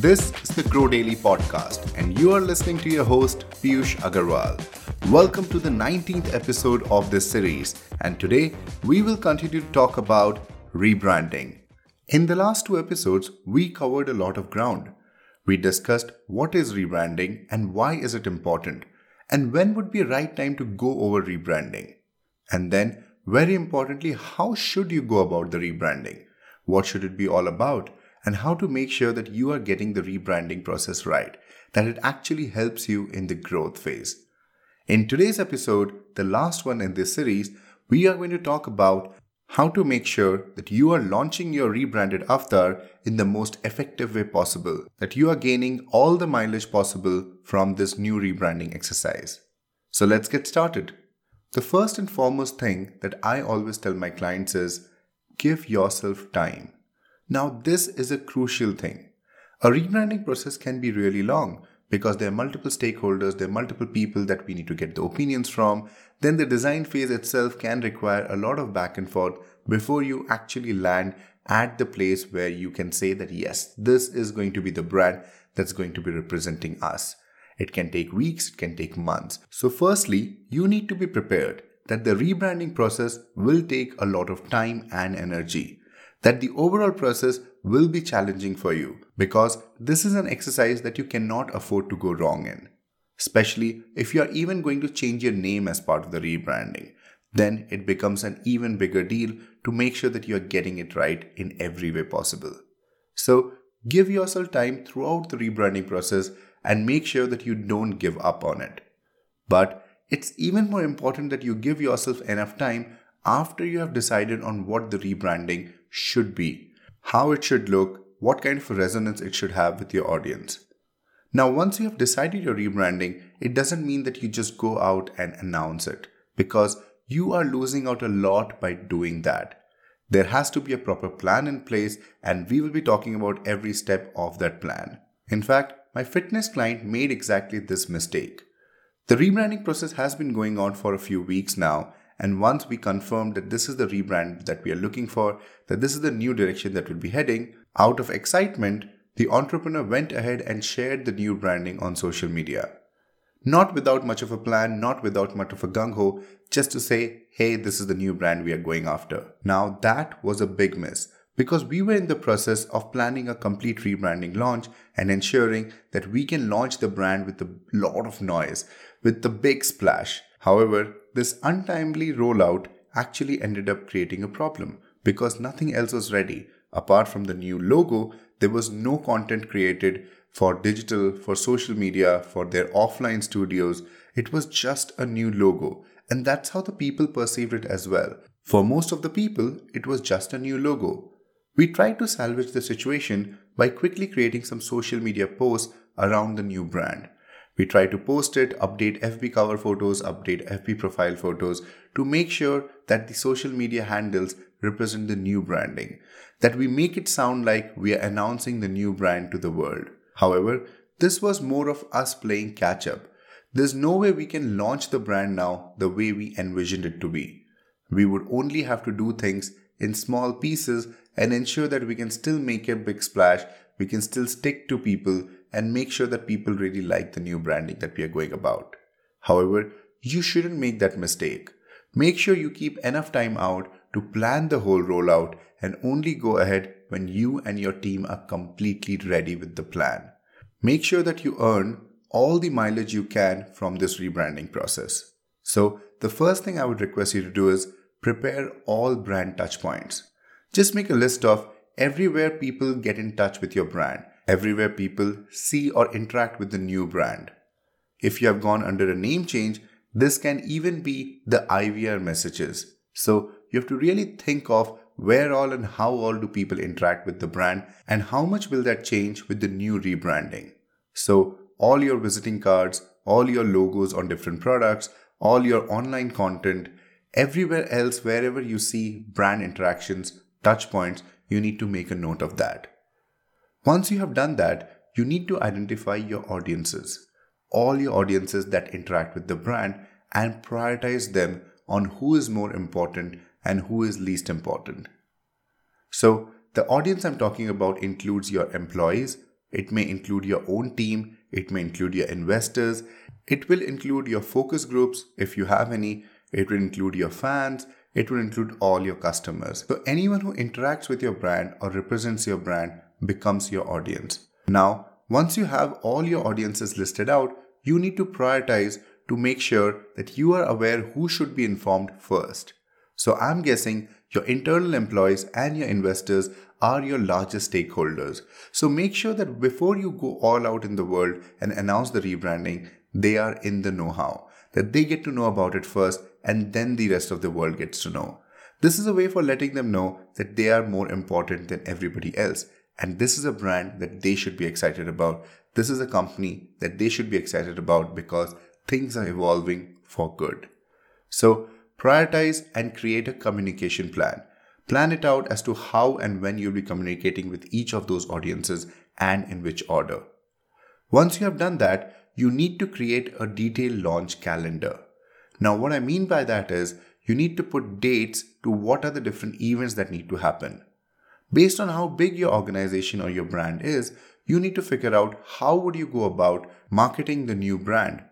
This is the Grow Daily podcast, and you are listening to your host, Piyush Agarwal. Welcome to the 19th episode of this series, and today we will continue to talk about rebranding. In the last two episodes, we covered a lot of ground. We discussed what is rebranding and why is it important, and when would be a right time to go over rebranding. And then, very importantly, how should you go about the rebranding? What should it be all about? And how to make sure that you are getting the rebranding process right, that it actually helps you in the growth phase. In today's episode, the last one in this series, we are going to talk about how to make sure that you are launching your rebranded avatar in the most effective way possible, that you are gaining all the mileage possible from this new rebranding exercise. So let's get started. The first and foremost thing that I always tell my clients is give yourself time. Now, this is a crucial thing. A rebranding process can be really long because there are multiple stakeholders, there are multiple people that we need to get the opinions from. Then the design phase itself can require a lot of back and forth before you actually land at the place where you can say that yes, this is going to be the brand that's going to be representing us. It can take weeks, it can take months. So, firstly, you need to be prepared that the rebranding process will take a lot of time and energy that the overall process will be challenging for you because this is an exercise that you cannot afford to go wrong in. Especially if you are even going to change your name as part of the rebranding, then it becomes an even bigger deal to make sure that you are getting it right in every way possible. So, give yourself time throughout the rebranding process and make sure that you don't give up on it. But it's even more important that you give yourself enough time after you have decided on what the rebranding should be, how it should look, what kind of resonance it should have with your audience. Now, once you have decided your rebranding, it doesn't mean that you just go out and announce it because you are losing out a lot by doing that. There has to be a proper plan in place, and we will be talking about every step of that plan. In fact, my fitness client made exactly this mistake. The rebranding process has been going on for a few weeks now, and once we confirmed that this is the rebrand that we are looking for, that this is the new direction that we'll be heading, out of excitement, the entrepreneur went ahead and shared the new branding on social media. Not without much of a plan, not without much of a gung ho, just to say, hey, this is the new brand we are going after. Now, that was a big miss because we were in the process of planning a complete rebranding launch and ensuring that we can launch the brand with a lot of noise, with the big splash. However, this untimely rollout actually ended up creating a problem because nothing else was ready. Apart from the new logo, there was no content created for digital, for social media, for their offline studios. It was just a new logo. And that's how the people perceived it as well. For most of the people, it was just a new logo. We tried to salvage the situation by quickly creating some social media posts around the new brand. We try to post it, update FB cover photos, update FB profile photos to make sure that the social media handles represent the new branding, that we make it sound like we are announcing the new brand to the world. However, this was more of us playing catch up. There's no way we can launch the brand now the way we envisioned it to be. We would only have to do things in small pieces and ensure that we can still make a big splash, we can still stick to people and make sure that people really like the new branding that we are going about. However, you shouldn't make that mistake. Make sure you keep enough time out to plan the whole rollout and only go ahead when you and your team are completely ready with the plan. Make sure that you earn all the mileage you can from this rebranding process. So, the first thing I would request you to do is prepare all brand touchpoints. Just make a list of everywhere people get in touch with your brand everywhere people see or interact with the new brand. If you have gone under a name change, this can even be the IVR messages. So you have to really think of where all and how all do people interact with the brand and how much will that change with the new rebranding. So all your visiting cards, all your logos on different products, all your online content, everywhere else, wherever you see brand interactions, touch points, you need to make a note of that. Once you have done that, you need to identify your audiences, all your audiences that interact with the brand, and prioritize them on who is more important and who is least important. So, the audience I'm talking about includes your employees, It may include your own team, it may include your investors, it will include your focus groups if you have any, it will include your fans, it will include all your customers. So, anyone who interacts with your brand or represents your brand becomes your audience. Now, once you have all your audiences listed out, you need to prioritize to make sure that you are aware who should be informed first. So, I'm guessing your internal employees and your investors are your largest stakeholders. So, make sure that before you go all out in the world and announce the rebranding, they are in the know how, that they get to know about it first and then the rest of the world gets to know. This is a way for letting them know that they are more important than everybody else. And this is a brand that they should be excited about. This is a company that they should be excited about because things are evolving for good. So, prioritize and create a communication plan. Plan it out as to how and when you'll be communicating with each of those audiences and in which order. Once you have done that, you need to create a detailed launch calendar. Now, what I mean by that is you need to put dates to what are the different events that need to happen. Based on how big your organization or your brand is, you need to figure out how would you go about marketing the new brand.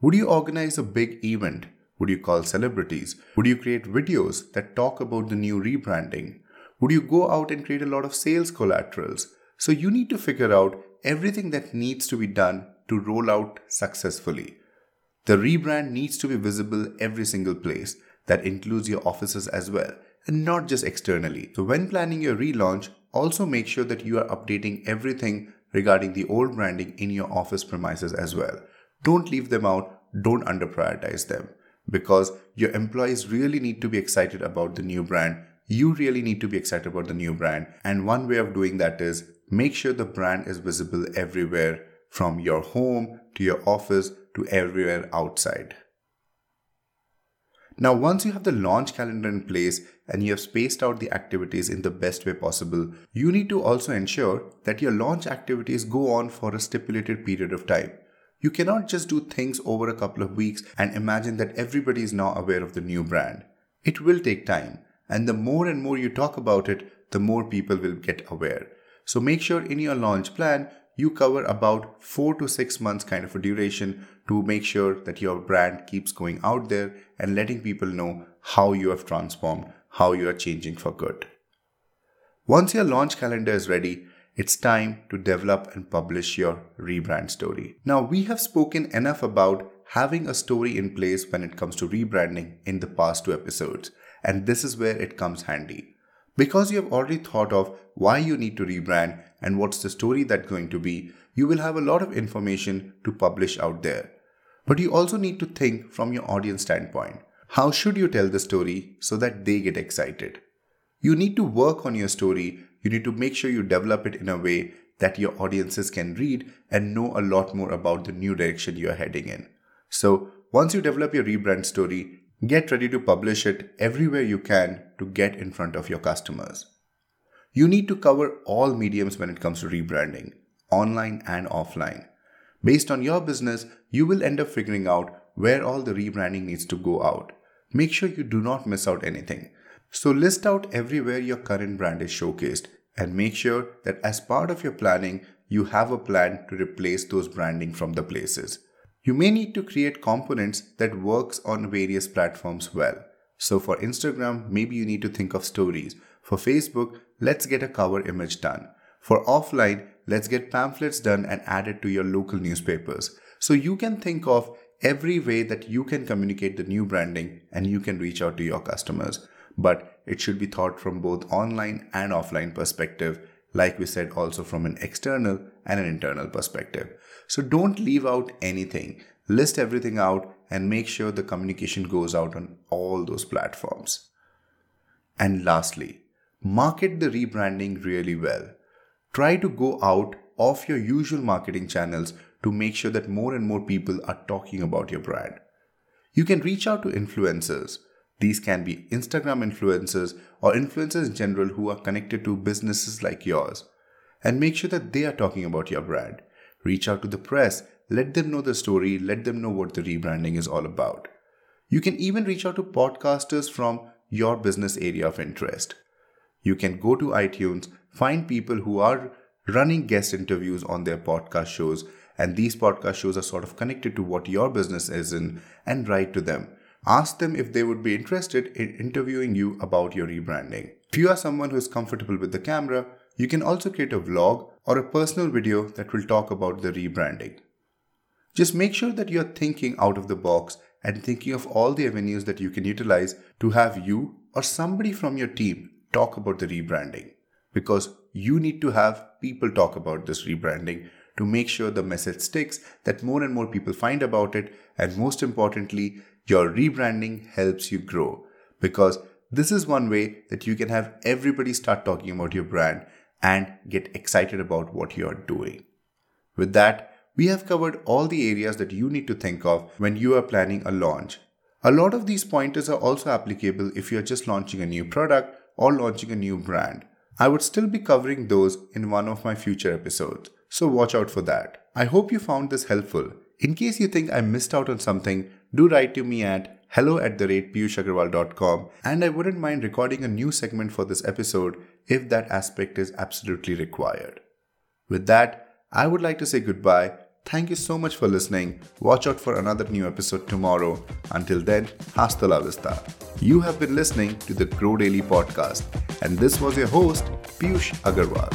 Would you organize a big event? Would you call celebrities? Would you create videos that talk about the new rebranding? Would you go out and create a lot of sales collaterals? So you need to figure out everything that needs to be done to roll out successfully. The rebrand needs to be visible every single place. That includes your offices as well, and not just externally. So, when planning your relaunch, also make sure that you are updating everything regarding the old branding in your office premises as well. Don't leave them out, don't under prioritize them because your employees really need to be excited about the new brand. You really need to be excited about the new brand. And one way of doing that is make sure the brand is visible everywhere from your home to your office to everywhere outside. Now, once you have the launch calendar in place and you have spaced out the activities in the best way possible, you need to also ensure that your launch activities go on for a stipulated period of time. You cannot just do things over a couple of weeks and imagine that everybody is now aware of the new brand. It will take time, and the more and more you talk about it, the more people will get aware. So make sure in your launch plan you cover about four to six months kind of a duration to make sure that your brand keeps going out there and letting people know how you have transformed, how you are changing for good. Once your launch calendar is ready, it's time to develop and publish your rebrand story. Now, we have spoken enough about having a story in place when it comes to rebranding in the past two episodes, and this is where it comes handy. Because you have already thought of why you need to rebrand and what's the story that's going to be, you will have a lot of information to publish out there. But you also need to think from your audience standpoint. How should you tell the story so that they get excited? You need to work on your story. You need to make sure you develop it in a way that your audiences can read and know a lot more about the new direction you are heading in. So, once you develop your rebrand story, Get ready to publish it everywhere you can to get in front of your customers. You need to cover all mediums when it comes to rebranding, online and offline. Based on your business, you will end up figuring out where all the rebranding needs to go out. Make sure you do not miss out anything. So list out everywhere your current brand is showcased and make sure that as part of your planning, you have a plan to replace those branding from the places. You may need to create components that works on various platforms well. So for Instagram, maybe you need to think of stories. For Facebook, let's get a cover image done. For offline, let's get pamphlets done and added to your local newspapers. So you can think of every way that you can communicate the new branding and you can reach out to your customers. But it should be thought from both online and offline perspective, like we said also from an external and an internal perspective. So don't leave out anything. List everything out and make sure the communication goes out on all those platforms. And lastly, market the rebranding really well. Try to go out of your usual marketing channels to make sure that more and more people are talking about your brand. You can reach out to influencers. These can be Instagram influencers or influencers in general who are connected to businesses like yours and make sure that they are talking about your brand. Reach out to the press, let them know the story, let them know what the rebranding is all about. You can even reach out to podcasters from your business area of interest. You can go to iTunes, find people who are running guest interviews on their podcast shows. And these podcast shows are sort of connected to what your business is in and write to them. Ask them if they would be interested in interviewing you about your rebranding. If you are someone who is comfortable with the camera, you can also create a vlog or a personal video that will talk about the rebranding. Just make sure that you're thinking out of the box and thinking of all the avenues that you can utilize to have you or somebody from your team talk about the rebranding. Because you need to have people talk about this rebranding to make sure the message sticks, that more and more people find about it, and most importantly, your rebranding helps you grow. Because this is one way that you can have everybody start talking about your brand and get excited about what you're doing. With that, we have covered all the areas that you need to think of when you are planning a launch. A lot of these pointers are also applicable if you're just launching a new product or launching a new brand. I would still be covering those in one of my future episodes, so watch out for that. I hope you found this helpful. In case you think I missed out on something, do write to me at hello at the rate and I wouldn't mind recording a new segment for this episode if that aspect is absolutely required. With that, I would like to say goodbye Thank you so much for listening. Watch out for another new episode tomorrow. Until then, hasta la vista. You have been listening to the Grow Daily podcast, and this was your host, Piyush Agarwal.